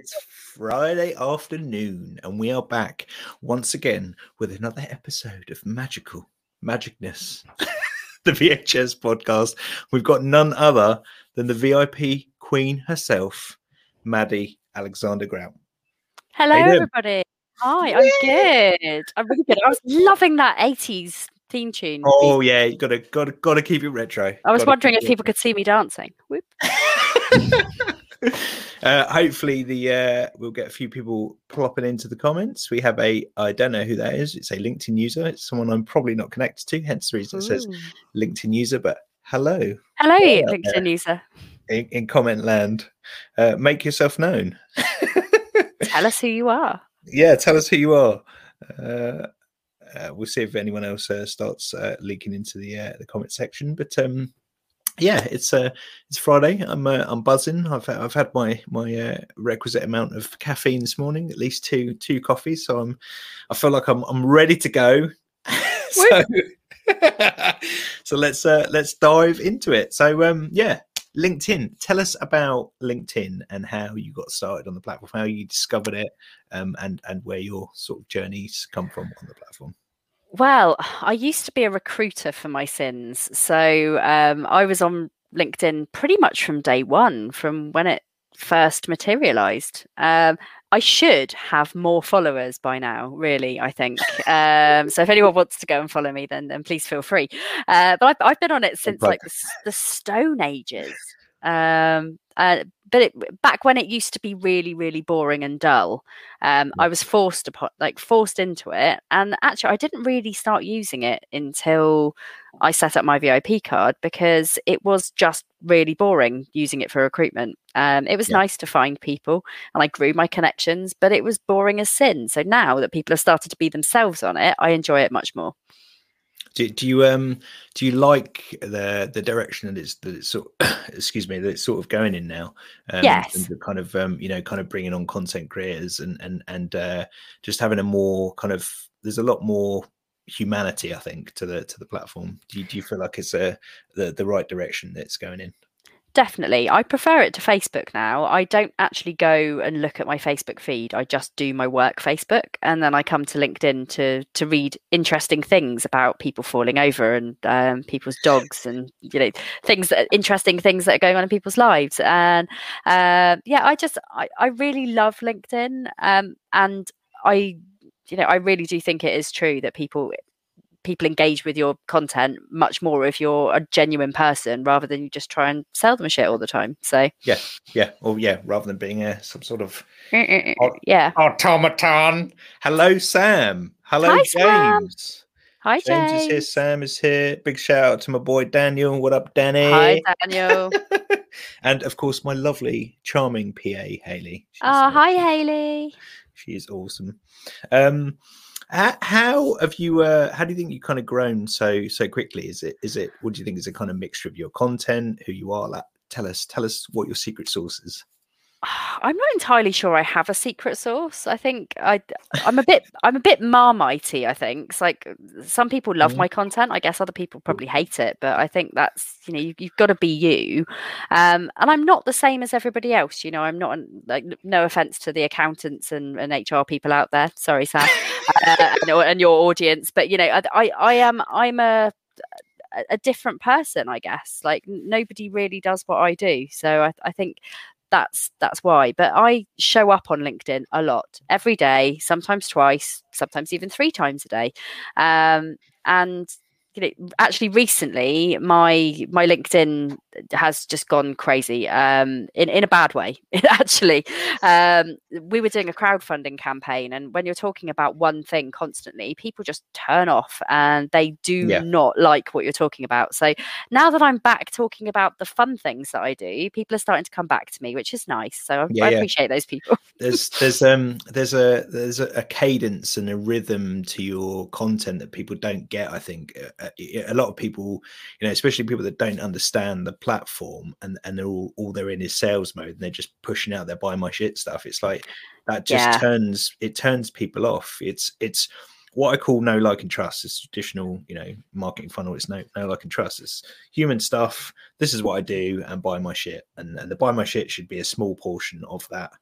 It's Friday. Yes, it's Friday afternoon, and we are back once again with another episode of Magical Magicness, the VHS podcast. We've got none other than the VIP queen herself, Maddie Alexander Grout. Hello, everybody. Hi, I'm good. I'm really good. I was loving that 80s theme tune. Oh yeah, you gotta gotta gotta keep it retro. I was Gotta wondering if people could see me dancing. Whoop. uh, hopefully the uh, we'll get a few people plopping into the comments. We have a I don't know who that is. It's a LinkedIn user. It's someone I'm probably not connected to. Hence the reason it says LinkedIn user. But hello Hello, Yeah. LinkedIn user. in, in comment land. Uh, make yourself known. Tell us who you are. yeah, tell us who you are. Uh, uh, we'll see if anyone else uh, starts uh, leaking into the uh, the comment section. But um, yeah, it's uh, it's Friday. I'm uh, I'm buzzing. I've I've had my my uh, requisite amount of caffeine this morning, at least two two coffees. So I'm I feel like I'm I'm ready to go. so so let's uh, let's dive into it. So um, yeah. LinkedIn. Tell us about LinkedIn and how you got started on the platform, how you discovered it, um, and and where your sort of journeys come from on the platform. Well, I used to be a recruiter for my sins. So um, I was on LinkedIn pretty much from day one, from when it first materialized. Um, I should have more followers by now, really, I think. Um, so if anyone wants to go and follow me, then, then please feel free. Uh, but I've, I've been on it since like the, the Stone Ages. Um, uh, but it, back when it used to be really, really boring and dull, um, I was forced upon, like forced into it. And actually, I didn't really start using it until I set up my VIP card because it was just really boring using it for recruitment. Um, it was Yeah. nice to find people and I grew my connections, but it was boring as sin. So now that people have started to be themselves on it, I enjoy it much more. Do, do you um do you like the the direction that it's that it's sort excuse me that it's sort of going in now? Um, Yes. kind of um you know kind of bringing on content creators and and and uh, just having a more kind of there's a lot more humanity I think to the to the platform. Do you, do you feel like it's a the the right direction that it's going in? Definitely. I prefer it to Facebook now. I don't actually go and look at my Facebook feed. I just do my work Facebook and then I come to LinkedIn to to read interesting things about people falling over and um, people's dogs and you know things that interesting things that are going on in people's lives. And uh, yeah, I just I, I really love LinkedIn. Um, and I you know, I really do think it is true that people people engage with your content much more if you're a genuine person rather than you just try and sell them shit all the time. So Yeah, yeah, or yeah, rather than being a some sort of yeah. automaton. Hello, Sam. Hello, Hi, James. Sam. Hi James James is here. Sam is here. Big shout out to my boy Daniel. What up, Danny? Hi Daniel. and of course, my lovely, charming PA Haley. She's, Oh, uh, hi Haley. She is awesome. Um, how, have you? Uh, how do you think you kind of grown so so quickly? Is it is it? What do you think is a kind of mixture of your content, who you are? Like, tell us tell us what your secret sauce is. I'm not entirely sure I have a secret sauce. I think I I'm a bit I'm a bit marmitey, I think. It's like some people love Mhm. my content. I guess other people probably hate it, but I think that's you know, you, you've got to be you. Um and I'm not the same as everybody else, you know. I'm not like no offense to the accountants and, and HR people out there. Sorry, Sam. uh, and, your- and your audience, but you know, I I, I am I'm a a- a different person, I guess. Like nobody really does what I do. So I, I think that's that's why. But I show up on LinkedIn a lot every day, sometimes twice, sometimes even three times a day. Um, and you know, actually recently my my LinkedIn has just gone crazy um, in in a bad way. actually, um, we were doing a crowdfunding campaign, and when you're talking about one thing constantly, people just turn off and they do Yeah. not like what you're talking about. So now that I'm back talking about the fun things that I do, people are starting to come back to me, which is nice. So I, Yeah, I yeah. appreciate those people. there's there's um there's a there's a, a cadence and a rhythm to your content that people don't get i think Uh, a lot of people you know especially people that don't understand the platform and and they're all all they're in is sales mode and they're just pushing out their buy my shit stuff it's like that just Yeah. turns it turns people off it's it's what I call no like and trust. It's traditional, you know, marketing funnel. It's no no like and trust. It's human stuff. This is what I do, and buy my shit. And, and the buy my shit should be a small portion of that.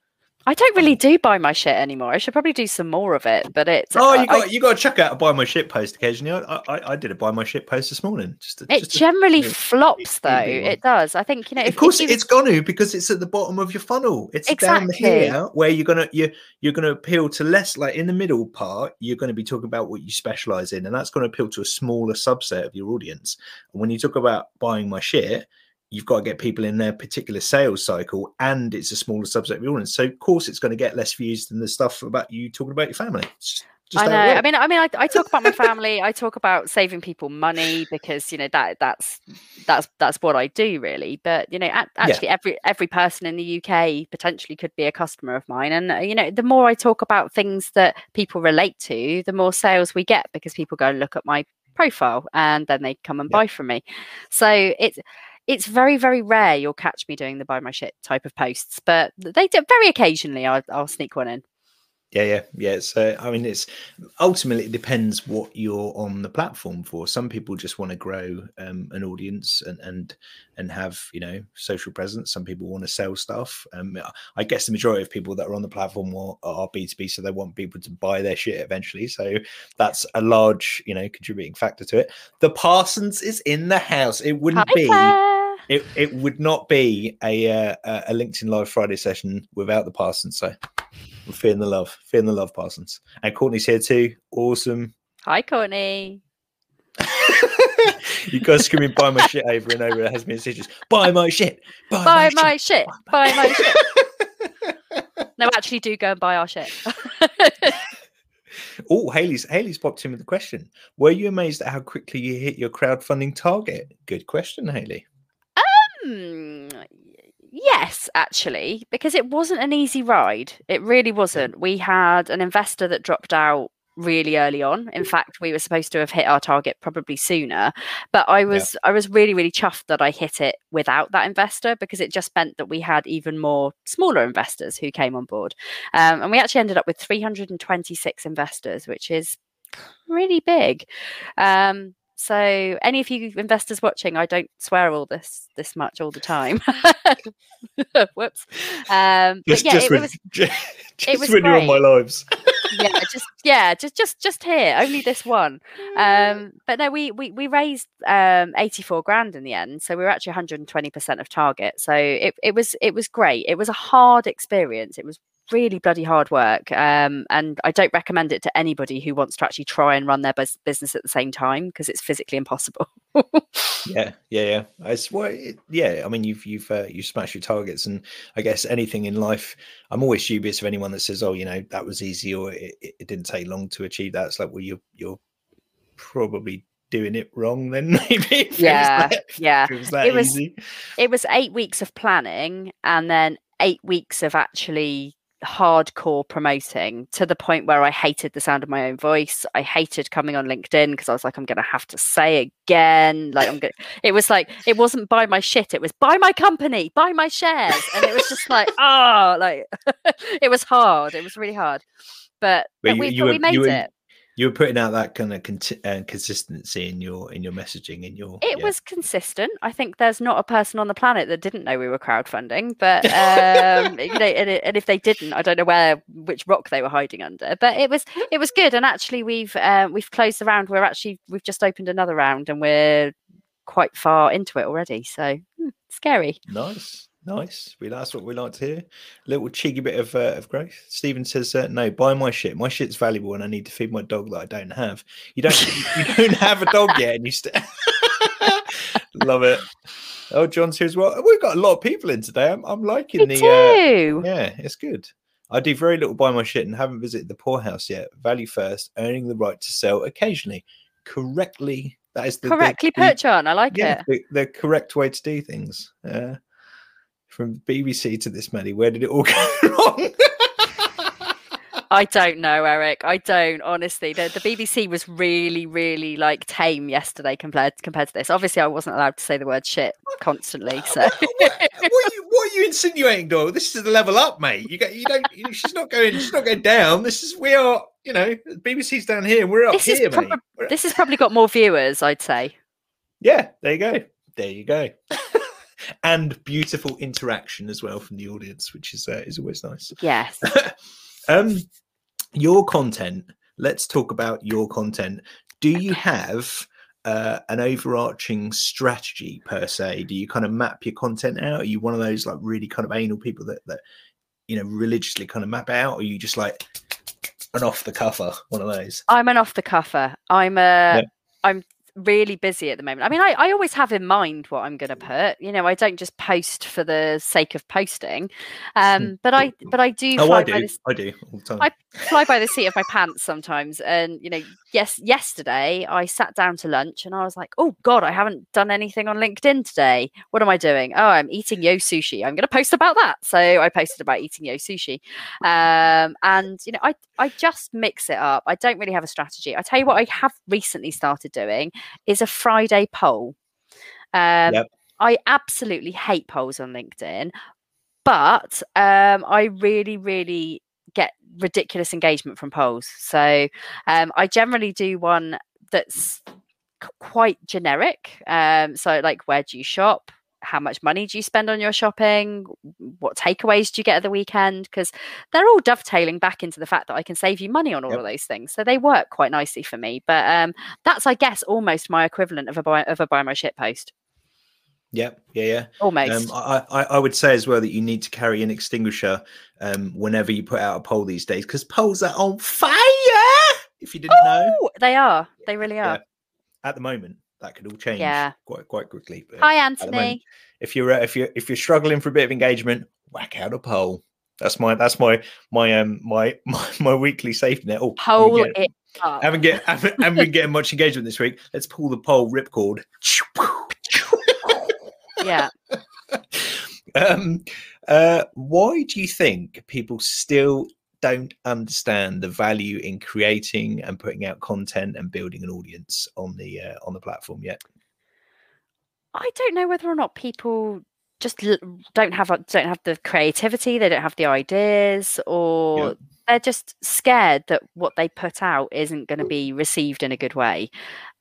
I don't really do buy my shit anymore. I should probably do some more of it, but it's Oh, uh, you got I- you got to chuck out a buy my shit post occasionally. I I, I did a buy my shit post this morning. Just to, it just generally know, flops though. It does. I think you know. If, of course, if you, it's going to because it's at the bottom of your funnel. It's down Exactly. here where you're gonna you you're gonna appeal to less. Like in the middle part, you're going to be talking about what you specialize in, and that's going to appeal to a smaller subset of your audience. And when you talk about buying my shit, you've got to get people in their particular sales cycle, and it's a smaller subset of your audience. So of course, it's going to get less views than the stuff about you talking about your family. Just, just I know. I mean, I mean, I, I talk about my family. I talk about saving people money because you know that that's that's that's what I do really. But you know, a- actually, every every person in the UK potentially could be a customer of mine. And uh, you know, the more I talk about things that people relate to, the more sales we get because people go and look at my profile and then they come and Yeah. buy from me. So it's it's very very rare you'll catch me doing the buy my shit type of posts, but they do very occasionally. I'll, I'll sneak one in. Yeah, yeah, yeah. So I mean, it's ultimately it depends what you're on the platform for. Some people just want to grow um, an audience and and and have you know social presence. Some people want to sell stuff. Um, I guess the majority of people that are on the platform are B two B, so they want people to buy their shit eventually. So that's a large you know contributing factor to it. The Parsons is in the house. It wouldn't Hi, be. Claire. It, it would not be a uh, a a LinkedIn Live Friday session without the Parsons. So I'm feeling the love, feeling the love, Parsons. And Courtney's here too. Awesome. Hi, Courtney. you guys screaming "buy my shit" over and over. It has been stitches. Buy my shit. Buy, Buy my, my shit. shit. Buy my shit. No, actually, do go and buy our shit. Oh, Haley's Haley's popped in with the question. Were you amazed at how quickly you hit your crowdfunding target? Good question, Haley. Hmm, yes, actually, because it wasn't an easy ride. It really wasn't. We had an investor that dropped out really early on. In fact, we were supposed to have hit our target probably sooner, but I was I was really really chuffed that I hit it without that investor because it just meant that we had even more smaller investors who came on board. Um, and we actually ended up with 326 investors, which is really big. Um, so any of you investors watching, I don't swear all this this much all the time. Whoops. Um, Just, yeah, just, it, when, it was just, just was when you're on my lives. yeah, just yeah, just just just here, only this one. Um, but no, we we we raised um 84 grand in the end, so we were actually 120 percent of target. So it it was it was great. It was a hard experience. It was really bloody hard work. Um, and I don't recommend it to anybody who wants to actually try and run their bus- business at the same time because it's physically impossible. Yeah, yeah, yeah. It's well, it, yeah. I mean, you've you've uh, you smashed your targets, and I guess anything in life. I'm always dubious of anyone that says, "Oh, you know, that was easy," or it, it didn't take long to achieve that. It's like, well, you're you're probably doing it wrong then. Maybe. if it was yeah, that- yeah. it was It was- it was eight weeks of planning and then eight weeks of actually hardcore promoting to the point where I hated the sound of my own voice. I hated coming on LinkedIn because I was like, I'm gonna have to say again. Like I'm gonna it was like it wasn't buy my shit, it was buy my company, buy my shares. And it was just like, oh, like it was hard. It was really hard. But, But but you- we, you but were- we made were- it. You were putting out that kind of conti- uh, consistency in your in your messaging in your. It yeah. was consistent. I think there's not a person on the planet that didn't know we were crowdfunding, but um, you know, and, and if they didn't, I don't know where which rock they were hiding under. But it was it was good, and actually we've uh, we've closed the round. We're actually we've just opened another round, and we're quite far into it already. So hmm, scary. Nice, nice. We that's what we like to hear. A little cheeky bit of uh, of growth. Stephen says, uh, "No, buy my shit. My shit's valuable, and I need to feed my dog that I don't have. You don't, you don't have a dog yet, and you still love it." Oh, John's here as well. We've got a lot of people in today. I'm, I'm liking Me the. Uh, yeah, it's good. I do very little buy my shit and haven't visited the poorhouse yet. Value first, earning the right to sell occasionally. Correctly, that is the the- Correctly the- put, John. I like yeah, it. the, the correct way to do things. Uh, from BBC to this Maddie, where did it all go wrong? I don't know, Eric. I don't honestly. The, the BBC was really, really like tame yesterday compared compared to this. Obviously, I wasn't allowed to say the word shit constantly. So what, what, are you, what are you insinuating, Doyle? This is the level up, mate. You get, you don't. You, she's not going. She's not going down. This is we are. you know, BBC's down here. We're up This here, prob- mate. We're- This has probably got more viewers, I'd say. Yeah, there you go. There you go. and beautiful interaction as well from the audience, which is uh, is always nice. Yes. um, your content. Let's talk about your content. Do you have uh, an overarching strategy per se? Do you kind of map your content out? Are you one of those like really kind of anal people that that you know religiously kind of map out, or are you just like an off the cuffer one of those? I'm an off the cuffer. I'm a Yeah. Really busy at the moment. I mean, I, I always have in mind what I'm going to put. You know, I don't just post for the sake of posting. Um, but I but I do Oh, fly I by do. this I do all the time. I fly by the seat of my pants sometimes. And you know, yes, yesterday I sat down to lunch and I was like, oh god, I haven't done anything on LinkedIn today. What am I doing? Oh, I'm eating yo sushi. I'm going to post about that. So I posted about eating yo sushi. Um, and you know, I I just mix it up. I don't really have a strategy. I tell you what, I have recently started doing is a Friday poll. Um, Yep. I absolutely hate polls on LinkedIn, but um, I really, really get ridiculous engagement from polls. So um, I generally do one that's quite generic. Um, so like, where do you shop? How much money do you spend on your shopping? What takeaways do you get at the weekend? Because they're all dovetailing back into the fact that I can save you money on all Yep. of those things. So they work quite nicely for me. But um, that's, I guess, almost my equivalent of a buy, of a buy my shit post. yeah, yeah, yeah. Almost. Um, I, I, I would say as well that you need to carry an extinguisher um, whenever you put out a poll these days because polls are on fire. If you didn't know, they are. They really Yeah. are. at the moment that could all change Yeah. quite quite quickly. But Hi, the moment, Anthony. if you're uh, if you're if you're struggling for a bit of engagement, whack out a poll. That's my that's my my um my my, my weekly safety net. Oh, Poll get- it up. haven't get haven't, haven't been getting much engagement this week. Let's pull the poll ripcord. Yeah. um, uh, why do you think people still don't understand the value in creating and putting out content and building an audience on the uh, on the platform yet? I don't know whether or not people just don't have don't have the creativity, they don't have the ideas, or they're just scared that what they put out isn't going to be received in a good way.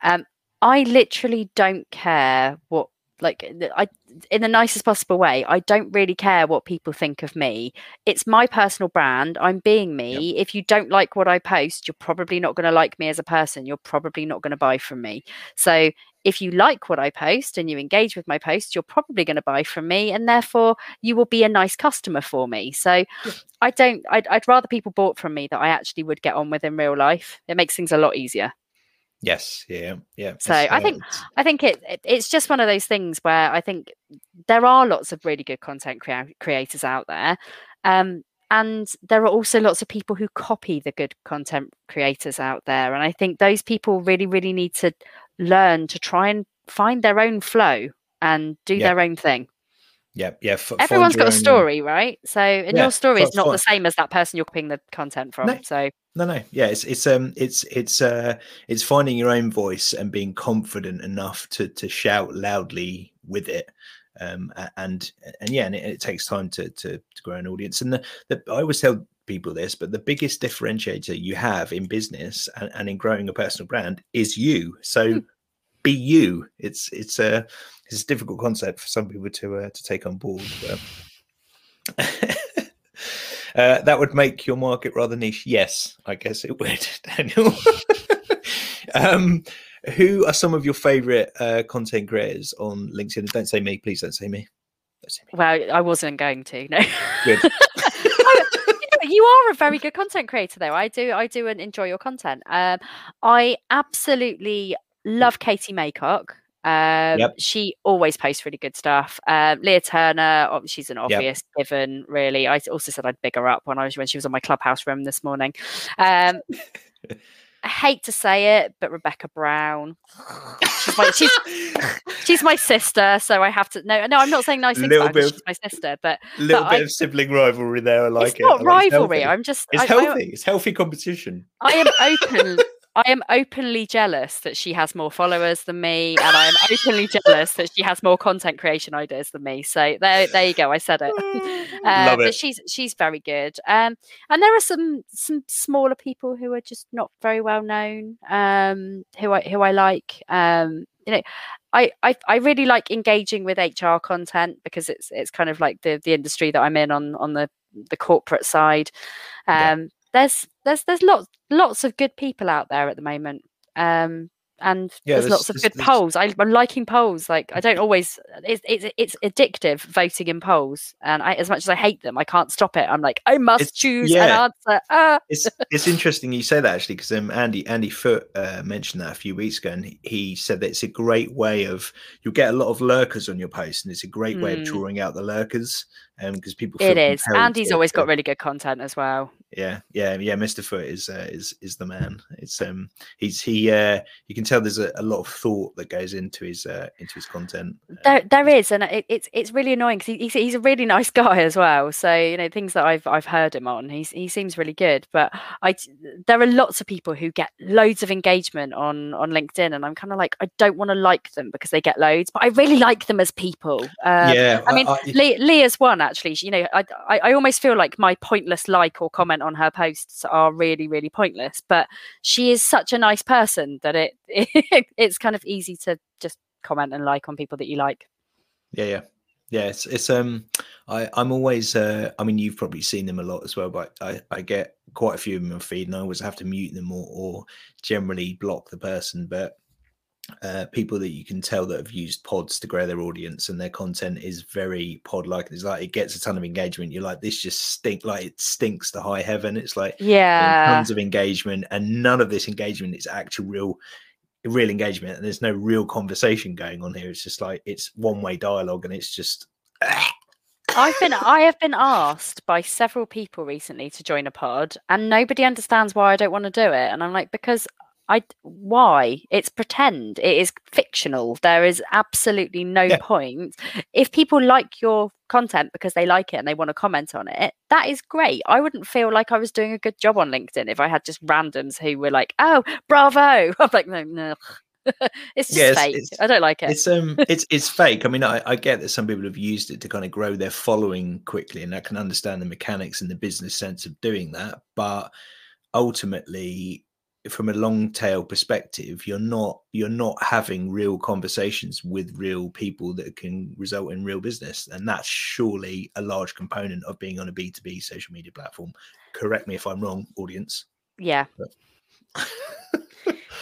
Um, I literally don't care what like I in the nicest possible way. I don't really care what people think of me. It's my personal brand. I'm being me. If you don't like what I post, you're probably not going to like me as a person. You're probably not going to buy from me. So if you like what I post and you engage with my post, you're probably going to buy from me, and therefore you will be a nice customer for me. So I don't. I'd, I'd rather people bought from me that I actually would get on with in real life. It makes things a lot easier. Yes, yeah, yeah. So, it's, I think- it's- I think it, it it's just one of those things where I think there are lots of really good content crea- creators out there. Um, and there are also lots of people who copy the good content creators out there. And I think those people really, really need to learn to try and find their own flow and do Yeah. their own thing. yeah, yeah. f- Everyone's got a own- story, right? So, and Yeah, your story is not the same as that person you're copying the content from. No. So, No, no, yeah. It's it's um it's it's uh it's finding your own voice and being confident enough to to shout loudly with it. Um and and yeah, and it, it takes time to, to to grow an audience. And the, the I always tell people this, but the biggest differentiator you have in business and, and in growing a personal brand is you. So Hmm. be you. It's it's a it's a difficult concept for some people to uh, to take on board. But uh, that would make your market rather niche. Yes, I guess it would, Daniel. um, who are some of your favorite uh, content creators on LinkedIn? Don't say me, please. Don't say me. Don't say me. well, I wasn't going to. No. Good. you you are a very good content creator though i do i do and enjoy your content um i absolutely love katie maycock um Yep. she always posts really good stuff um leah turner she's an obvious given really i also said i'd big her up when i was when she was on my clubhouse room this morning um i hate to say it but rebecca brown she's my she's she's my sister so i have to no no i'm not saying nice things Little about bit she's my sister but little but bit I- of sibling rivalry there. I like it's it. not I like- rivalry healthy. i'm just It's I- healthy. It's healthy competition. I am open. I am openly jealous that she has more followers than me, and I am openly jealous that she has more content creation ideas than me. So there, there you go. I said it. Uh, Love But it. she's she's very good. Um, and there are some some smaller people who are just not very well known. Um, who I who I like. Um, you know, I, I I really like engaging with HR content because it's it's kind of like the the industry that I'm in on on the the corporate side. Yeah. Um, there's there's there's lots lots of good people out there at the moment. Um, and Yeah, there's, there's- lots of there's- good there's- polls. I, I'm liking polls. Like I don't always. It's it's it's addictive voting in polls, and I, as much as I hate them, I can't stop it. I'm like I must It's- choose yeah. an answer. Ah. it's it's interesting you say that actually because um, Andy Andy Foot uh, mentioned that a few weeks ago, and he, he said that it's a great way of you'll get a lot of lurkers on your post, and it's a great way of Mm. drawing out the lurkers, um, because people It is. Andy's always got really good content as well. yeah yeah yeah. Mr. Foot is uh, is is the man. It's um he's he uh you can tell there's a, a lot of thought that goes into his uh into his content. Um, There, there is, and it, it's it's really annoying because he, he's, he's a really nice guy as well. So you know things that I've I've heard him on, he's he seems really good. But I there are lots of people who get loads of engagement on on LinkedIn, and I'm kind of like I don't want to like them because they get loads, but I really like them as people. Um, yeah, I mean, lee lee is one actually. You know, I, I almost feel like my pointless like or comment on her posts are really really pointless, but she is such a nice person that it, it's kind of easy to just comment and like on people that you like. Yeah, yeah, yeah. It's, it's um, I I'm always uh, I mean you've probably seen them a lot as well, but I I get quite a few of them feed, and I always have to mute them or or generally block the person, but. Uh, people that you can tell that have used pods to grow their audience and their content is very pod like it's like it gets a ton of engagement. You're like this just stink like it stinks to high heaven. It's like Yeah, tons of engagement and none of this engagement is actual real real engagement and there's no real conversation going on here. It's just like it's one way dialogue and it's just I've been I have been asked by several people recently to join a pod, and nobody understands why I don't want to do it. And I'm like, because I why? It's pretend. It is fictional. There is absolutely no Yeah. point. If people like your content because they like it and they want to comment on it, that is great. I wouldn't feel like I was doing a good job on LinkedIn if I had just randoms who were like, "Oh, bravo!" I'm like, no, no. it's just Yeah, it's- fake. it's- I don't like it. it's um it's it's fake i mean I, I get that some people have used it to kind of grow their following quickly and i can understand the mechanics and the business sense of doing that but ultimately from a long tail perspective you're not you're not having real conversations with real people that can result in real business. And that's surely a large component of being on a b2b social media platform. Correct me if i'm wrong audience. Yeah.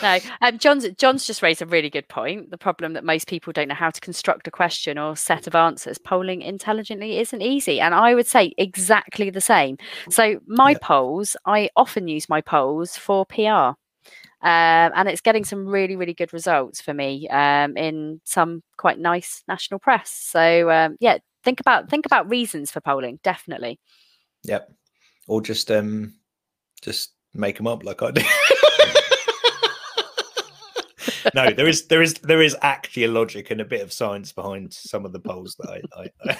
No, um, John's John's just raised a really good point. The problem that most people don't know how to construct a question or set of answers. Polling intelligently isn't easy, and I would say exactly the same. So my Yeah. polls, I often use my polls for PR. Um, and it's getting some really, really good results for me um, in some quite nice national press. So um, yeah, think about think about reasons for polling. Definitely. Yep. Or just um just make them up like I do. no, there is there is there is actually a logic and a bit of science behind some of the polls that I, I, I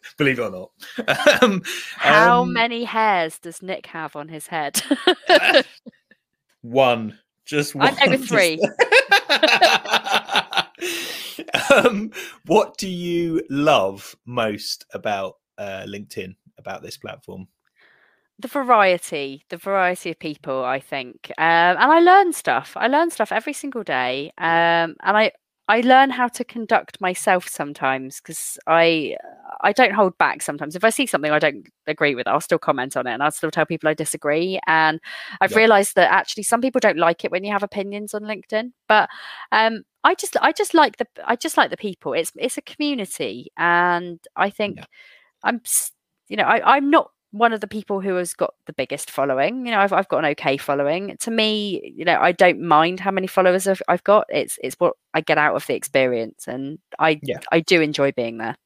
believe it or not. Um, How um, many hairs does Nick have on his head? one. Just one. Go with three. um, what do you love most about uh, LinkedIn, about this platform? The variety the variety of people i think. Um, and i learn stuff. I learn stuff every single day. Um, and i i learn how to conduct myself sometimes because i i don't hold back sometimes. If i see something i don't agree with i'll still comment on it and i'll still tell people i disagree. And i've Yeah. realized that actually some people don't like it when you have opinions on linkedin. But um i just i just like the i just like the people. It's it's a community. And i think Yeah. i'm you know I, i'm not one of the people who has got the biggest following. You know, I've I've got an okay following. To me, you know, I don't mind how many followers I've, I've got. It's it's what I get out of the experience, and I Yeah. I do enjoy being there.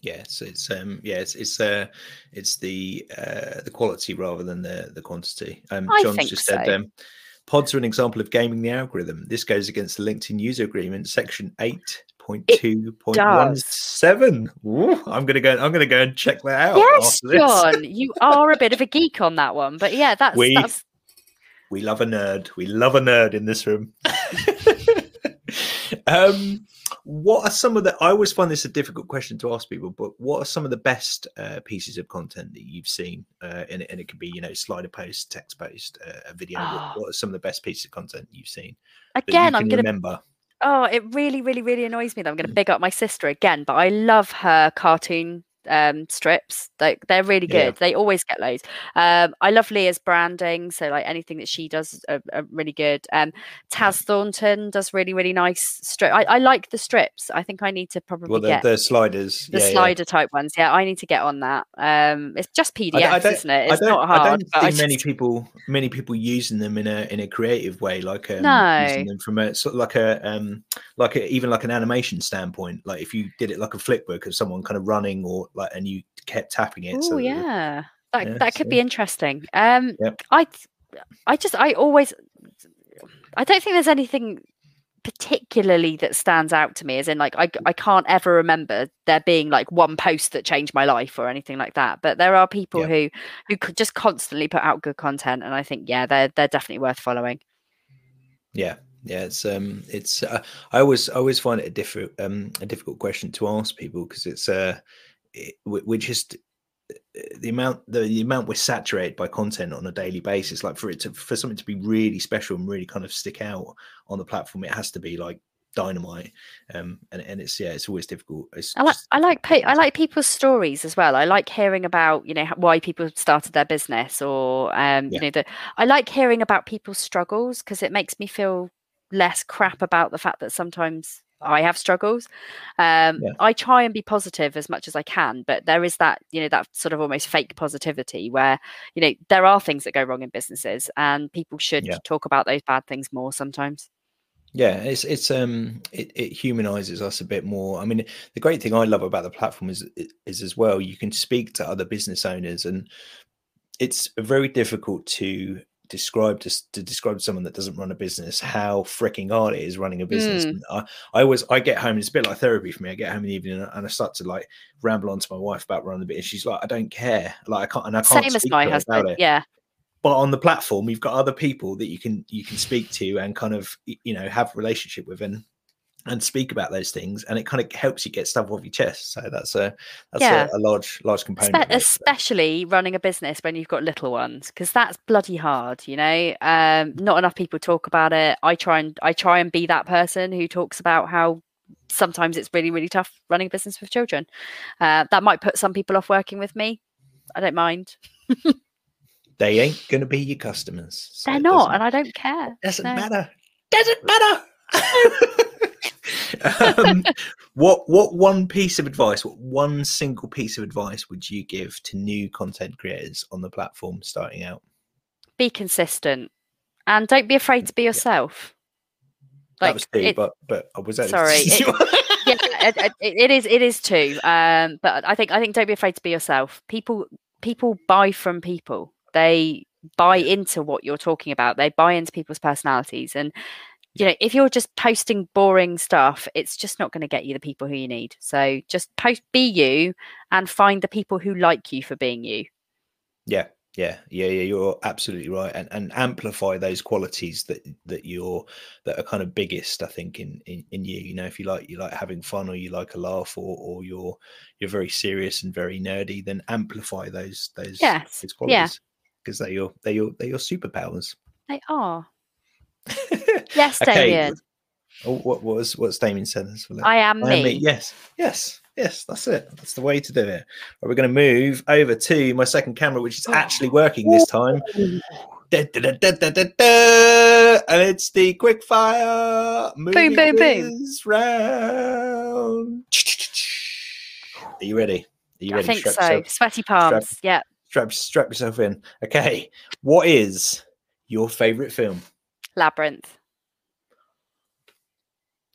Yes, it's um yeah, it's it's uh it's the uh the quality rather than the the quantity. Um I John's think just said so. um pods are an example of gaming the algorithm. This goes against the LinkedIn user agreement, section eight point two point one seven. I'm gonna go I'm gonna go and check that out. Yes. John, you are a bit of a geek on that one, but yeah, that's We- that's We love a nerd. We love a nerd in this room. um, what are some of the? I always find this a difficult question to ask people, but what are some of the best uh, pieces of content that you've seen? Uh, and, and, it could be, you know, slider post, text post, uh, a video. Oh. What, what, are some of the best pieces of content you've seen? Again, I'm going to remember. Oh, it really, really, really annoys me that I'm going to big up my sister again, but I love her cartoon um, strips. Like they're really good. Yeah. They always get loads. Um, I love Leah's branding, so like anything that she does are, are really good. Um, Taz Thornton does really really nice strip. I, I, like the strips. I think I need to probably well, the, get the sliders, the yeah, slider yeah. type ones. Yeah, I need to get on that. Um, it's just PDFs, isn't it? It's not hard. I don't see many just... people many people using them in a in a creative way, like um, no. using them from a sort of like a um like a, even like an animation standpoint. Like if you did it like a flipbook of someone kind of running or like and you kept tapping it. Oh so yeah. That, yeah, that could so. be interesting. Um, yep. I, I just, I always, I don't think there's anything particularly that stands out to me as in like I, I can't ever remember there being like one post that changed my life or anything like that but there are people yeah. who who could just constantly put out good content and i think yeah they're they're definitely worth following yeah yeah it's um it's uh, i always I always find it a different um a difficult question to ask people because it's uh we're just the amount the, the, amount we're saturated by content on a daily basis like for it to for something to be really special and really kind of stick out on the platform it has to be like dynamite um and, and it's yeah it's always difficult. It's i like i like i like people's stories as well. I like hearing about you know why people started their business or um yeah. you know that i like hearing about people's struggles because it makes me feel less crap about the fact that sometimes I have struggles. Um, yeah. I try and be positive as much as I can, but there is that, you know, that sort of almost fake positivity where, you know, there are things that go wrong in businesses and people should yeah. talk about those bad things more sometimes. Yeah, it's it's um it, it humanizes us a bit more. I mean, the great thing I love about the platform is is as well you can speak to other business owners and it's very difficult to describe to, to describe to someone that doesn't run a business how freaking hard it is running a business. Mm. I, I always I get home, and it's a bit like therapy for me. I get home in the evening and I start to like ramble on to my wife about running the business. She's like, I don't care. Like I can't and I can't same as my husband. Yeah. But on the platform, you've got other people that you can you can speak to and kind of you know have relationship with and and speak about those things and it kind of helps you get stuff off your chest. So that's a that's yeah. a, a, large large component Spe- especially running a business when you've got little ones because that's bloody hard you know? Um, not enough people talk about it. I try and i try and be that person who talks about how sometimes it's really really tough running a business with children. Uh, that might put some people off working with me. I don't mind. They ain't going to be your customers so they're not and i don't care. Doesn't no. matter. Doesn't matter um, what what one piece of advice, what one single piece of advice would you give to new content creators on the platform starting out? Be consistent and don't be afraid to be yourself. Like, that was two, it, but but I was sorry. It, yeah, it, it is it is two. Um, but I think I think don't be afraid to be yourself. People people buy from people. They buy into what you're talking about. They buy into people's personalities, and you know, if you're just posting boring stuff, it's just not going to get you the people who you need. So just post, be you, and find the people who like you for being you. Yeah, yeah, yeah, yeah. You're absolutely right, and and amplify those qualities that that you're that are kind of biggest. I think in in, in you. You know, if you like you like having fun, or you like a laugh, or or you're you're very serious and very nerdy, then amplify those those, yes. those qualities because yeah. they're your they're your they're your superpowers. They are. yes, Damien. Okay. Oh, what was what's Damien said? I am I me. Am me. Yes, yes, yes. That's it. That's the way to do it. Right, we're going to move over to my second camera, which is oh. actually working this time. Da, da, da, and it's the quick fire movie boom, boom, boom. round. Are you ready? Are you ready? I think strap so. Yourself, Sweaty palms. Strap, yeah. Strap, strap yourself in. Okay. What is your favorite film? Labyrinth.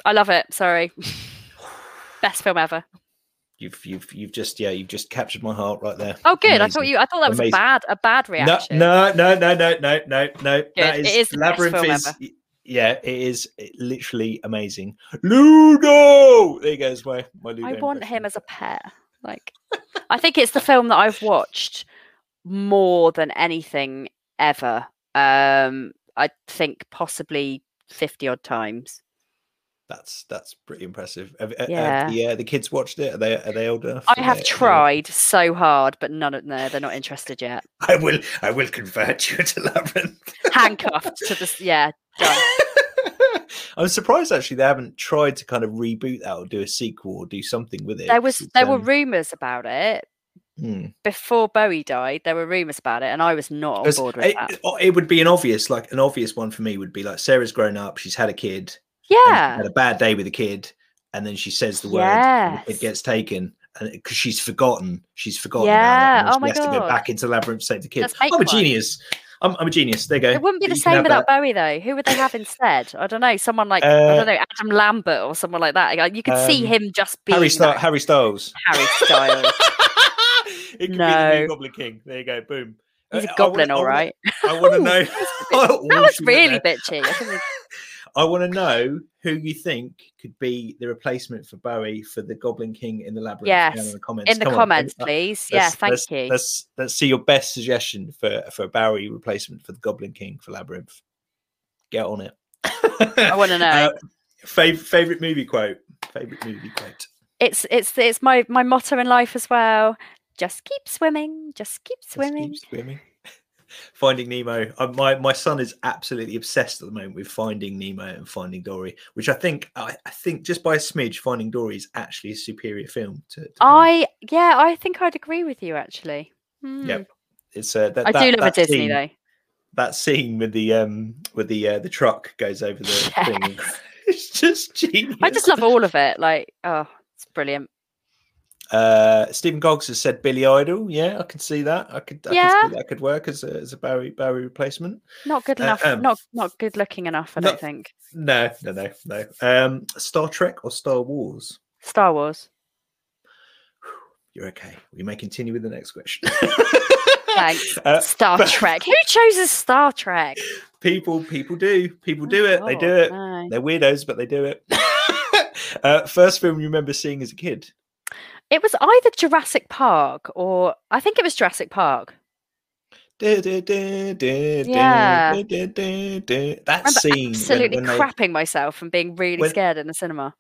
I love it. Sorry. Best film ever. You've you've you've just yeah you've just captured my heart right there. Oh, good. Amazing. I thought you. I thought that was Amazing. bad a bad reaction. No, no, no, no, no, no, no. Good. That is, it is labyrinth is. Ever. Yeah, it is literally amazing. Ludo. There he goes my my Ludo. I want impression. him as a pair. Like, I think it's the film that I've watched more than anything ever. Um, I think possibly fifty odd times. That's that's pretty impressive. Have, have Yeah. the, uh, the kids watched it? Are they are they old enough? I have they- are they- tried so hard, but none of no, they're not interested yet. I will I will convert you to labyrinth. Handcuffed to the yeah, done. I'm surprised actually they haven't tried to kind of reboot that or do a sequel or do something with it. There was there were um, rumors about it hmm. before Bowie died. There were rumors about it, and I was not on board with it, that. it- it would be an obvious, like an obvious one for me would be like Sarah's grown up, she's had a kid, Yeah, had a bad day with a kid, and then she says the word, Yes. kid gets taken, and because she's forgotten, she's forgotten. Yeah, it, oh my has to go God. back into the labyrinth to save the kid. I'm a one. genius. I'm, I'm a genius. There you go. it wouldn't be the You same without that. Bowie though. Who would they have instead? I don't know. Someone like I Uh, don't know Adam Lambert or someone like that. You could see um, him just being Harry, that Harry Styles. Harry Styles. it could be the No. new Goblin King. There you go. Boom. He's Uh, a goblin, I all right. I want to know. That was really bitchy. I think we- I want to know who you think could be the replacement for Bowie for the Goblin King in the labyrinth. Yes, in the comments. in the Come comments, let- please. Yeah, let's- thank let's, you. Let's let's see your best suggestion for for a Bowie replacement for the Goblin King for labyrinth. Get on it. I want to know. Uh, fav- favorite movie quote. Favorite movie quote. it's it's it's my my motto in life as well. Just keep swimming. Just keep Just swimming. keep swimming. Finding Nemo. Uh, my my son is absolutely obsessed at the moment with Finding Nemo and Finding Dory, which I think I, I think just by a smidge, Finding Dory is actually a superior film. To, to I yeah, I think I'd agree with you actually. Hmm. Yep. it's uh, that, I that, do love a Disney scene, though. That scene with the um with the uh, the truck goes over the thing. It's just genius. I just love all of it. Like, oh, it's brilliant. Uh, Stephen Goggs has said Billy Idol. Yeah, I can see that. I could, I Yeah. could that could work as a, as a Barry Barry replacement. Not good Uh, enough. um, not not good looking enough. I no- don't think. No, no, no, no. Um, Star Trek or Star Wars? Star Wars. You're okay. We may continue with the next question. Thanks. Uh, Star but- Trek. Who chooses Star Trek? people, people do. People Oh, do it. They do it. no. They're weirdos, but they do it. uh, first film you remember seeing as a kid? It was either Jurassic Park or I think it was Jurassic Park. Yeah. That scene, absolutely when they- crapping myself and being really when- scared in the cinema.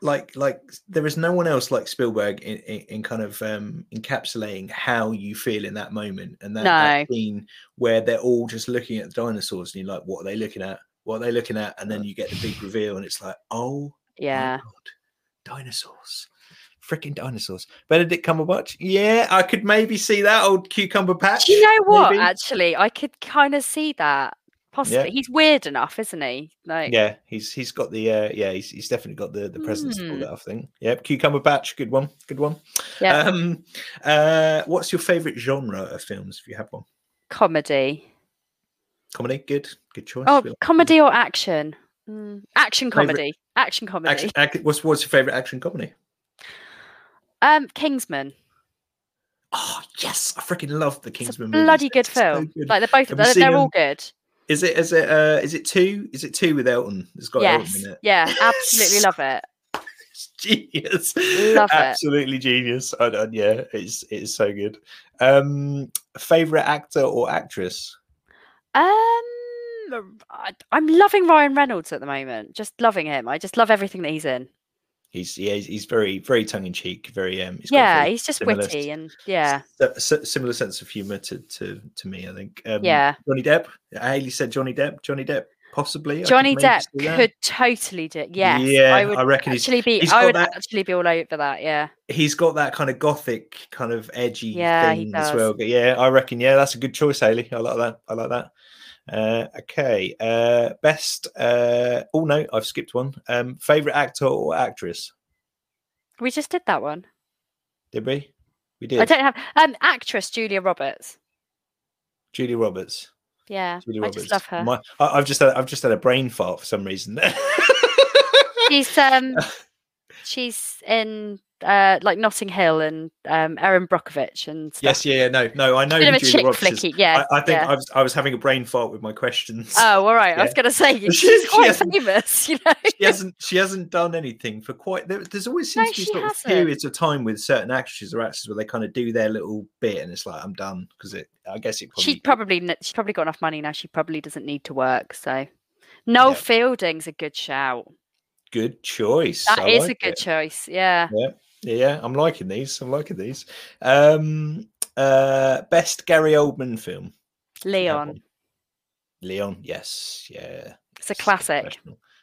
like like there is no one else like Spielberg in, in, in kind of um encapsulating how you feel in that moment and that, that scene where they're all just looking at the dinosaurs and you're like what are they looking at what are they looking at and then you get the big reveal and it's like oh my Yeah. God, dinosaurs freaking dinosaurs benedict cumberbatch yeah i could maybe see that old cucumber patch Do you know what? maybe. Actually, I could kind of see that. Possibly, he's weird enough, isn't he? Like, yeah he's he's got the uh yeah he's, he's definitely got the the presence to pull that off thing yep cucumber patch good one good one yeah, Um, uh, what's your favorite genre of films if you have one? comedy. Comedy, good, good choice. Oh, like comedy or action? Mm, action comedy. Action comedy. Action, ac- what's what's your favorite action comedy? Um, Kingsman. Oh yes, I freaking love the Kingsman. bloody good It's so film. good. Like they're both. They're, they're all good. Is it is it uh is it two? Is it two with Elton? It's got Yes. Elton in it. Yeah. Absolutely love it. Genius. Love it. Absolutely genius. I, I, yeah, it's it's so good. Um, favorite actor or actress? Um, I'm loving Ryan Reynolds at the moment. Just loving him. I just love everything that he's in. He's yeah, he's, he's very very tongue in cheek. Very um. He's Yeah, he's just witty and yeah, s- s- similar sense of humor to to to me. I think. Um, yeah. Johnny Depp. Haley said Johnny Depp. Johnny Depp, possibly. Could Johnny Depp could totally do. Yes, Yeah, I would I reckon he's actually be. he's I would that- actually be all over that. Yeah, he's got that kind of gothic, kind of edgy Yeah, thing as well. But yeah, I reckon. Yeah, that's a good choice, Haley. I like that. I like that. Uh, okay. Uh, best. Uh, oh no, I've skipped one. Um, favorite actor or actress? we just did that one. Did we? We did. I don't have um actress Julia Roberts. Julia Roberts. Yeah, Julia I just love her. My, I, I've just had, I've just had a brain fart for some reason. She's um she's in uh, like Notting Hill and um, Erin Brockovich and stuff. Yes, yeah, yeah, no, no, I know. Bit of a chick flicky, yeah. I, I think yeah. I was I was having a brain fart with my questions. Oh, all right. I was going to say She- she's she quite famous, you know. she hasn't she hasn't done anything for quite there, there's always No, seems to be sort of periods of time with certain actresses or actors where they kind of do their little bit and it's like i'm done because it i guess it probably She probably she's probably got enough money now. She probably doesn't need to work. So, Noel Yeah. Fielding's a good shout. good choice That I is a good it. choice. Yeah. yeah yeah i'm liking these i'm liking these um uh best gary oldman film if you have Leon. leon yes yeah It's a classic.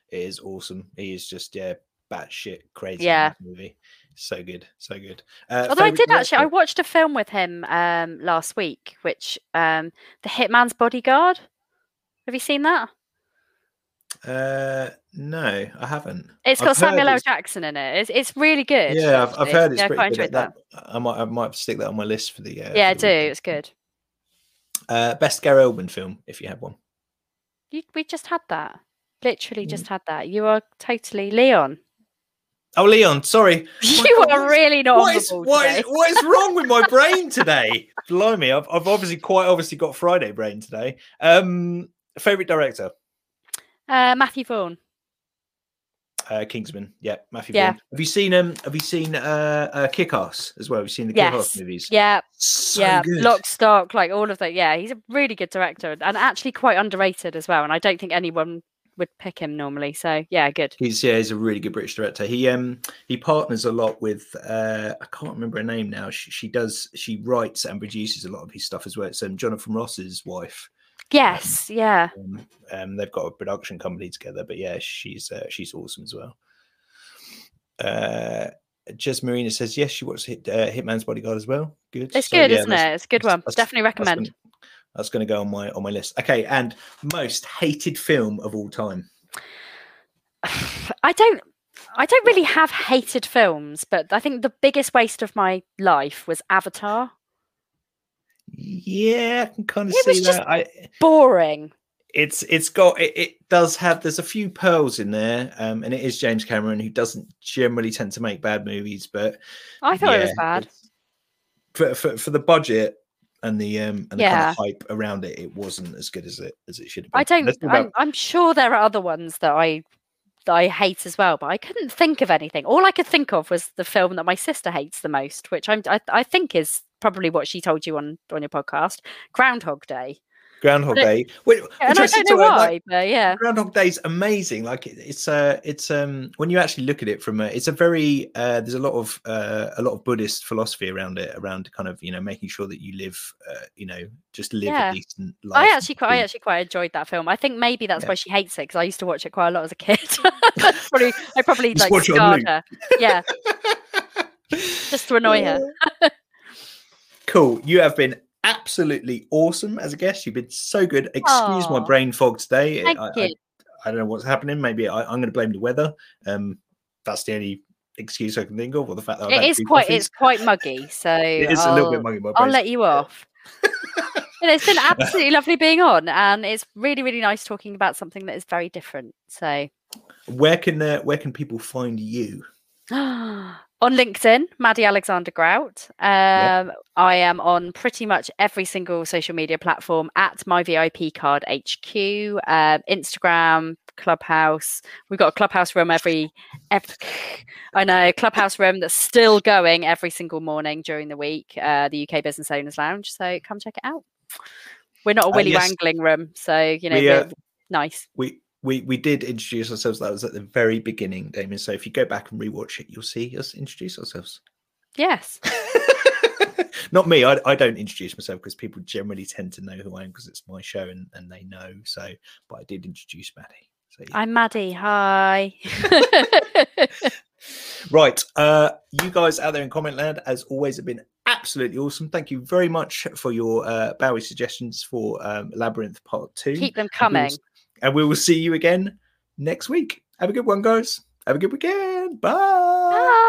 it is awesome he is just yeah batshit crazy Yeah. movie so good so good uh, Although I did actually, I watched a film with him um, last week, which um, the Hitman's Bodyguard. Have you seen that? Uh, no, I haven't. It's I've got Samuel L. Jackson in it. It's, it's really good. Yeah, I've, I've heard it's yeah, I pretty good. That, that. I might, I might stick that on my list for the. Uh, Yeah, for do. weekend. It's good. Uh, best Gary Oldman film, if you have one. You, we just had that. Literally Mm. just had that. You are totally Leon. Oh, Leon, sorry. you God, are really not What is, what, is, what is wrong with my brain today? Blimey, I've, I've obviously quite obviously got Friday brain today. Um, favorite director, Uh, Matthew Vaughn. uh, Kingsman. Yeah, Matthew. Yeah. Vaughn. Have you seen um? Have you seen uh, uh Kick-Ass as well? Have you seen the Yes. Kick-Ass movies? Yeah, So yeah. good. Lock, stock, like all of that. Yeah, he's a really good director and actually quite underrated as well. And I don't think anyone would pick him normally. So yeah, good. He's yeah, he's a really good British director. He um he partners a lot with uh I can't remember her name now. She, she does she writes and produces a lot of his stuff as well. It's um, Jonathan Ross's wife. Yes, yeah. Um, um, they've got a production company together, but yeah, she's uh, she's awesome as well. Uh, Jess Marina says yes, she watched Hit, uh, Hitman's Bodyguard as well. Good, It's So, good, yeah, isn't it? It's a good one. that's- Definitely that's recommend. gonna- That's going to go on my on my list. Okay, and most hated film of all time. I don't I don't really have hated films, but I think the biggest waste of my life was Avatar. Yeah, I can kind of It see that. I Boring. it's it's got it, it does have there's a few pearls in there um and it is james cameron who doesn't generally tend to make bad movies but I thought it was bad. for, for for the budget and the um and the kind of hype around it it wasn't as good as it as it should have been I don't I'm, I'm sure there are other ones that I that I hate as well, but I couldn't think of anything. All I could think of was the film that my sister hates the most, which I'm I, I think is probably what she told you on on your podcast, Groundhog Day. groundhog day which, And which I said don't know why, like, but yeah. Groundhog Day is amazing. Like it- it's uh it's um when you actually look at it from a it's a very uh there's a lot of uh a lot of Buddhist philosophy around it around kind of you know making sure that you live uh you know just live Yeah. a decent life. I actually quite, I actually quite enjoyed that film. I think maybe that's Yeah. why she hates it because I used to watch it quite a lot as a kid. Probably, I probably like watch it on scarred her. Yeah, just to annoy her. Cool. You have been absolutely awesome as a guest. You've been so good. Excuse my brain fog today. Thank I, I- you. I, don't know what's happening. Maybe I, I'm going to blame the weather. Um, that's the only excuse I can think of, or the fact that I've It is quite, coffees. it's quite muggy. So It is a little bit muggy. My I'll let you off. It's been absolutely lovely being on, and it's really, really nice talking about something that is very different. So, Where can uh, where can people find you? on LinkedIn, Maddie Alexander Grout. Um, I am on pretty much every single social media platform at my VIP card HQ, uh, Instagram, Clubhouse. We've got a Clubhouse room every, every I know Clubhouse room that's still going every single morning during the week. Uh, the UK Business Owners Lounge. So come check it out. We're not a Uh, willy yes. wangling room, so you know, We, uh, nice. We we we did introduce ourselves. That was at the very beginning, Damien. So if you go back and rewatch it, you'll see us introduce ourselves. Yes. Not me. I, I don't introduce myself because people generally tend to know who I am because it's my show and, and they know. So, but I did introduce Maddie. So yeah. I'm Maddie. Hi. Right. Uh, you guys out there in comment land, as always, have been absolutely awesome. Thank you very much for your uh, Bowie suggestions for um, Labyrinth Part 2. Keep them And we will coming. And we will see you again next week. Have a good one, guys. Have a good weekend. Bye. Bye.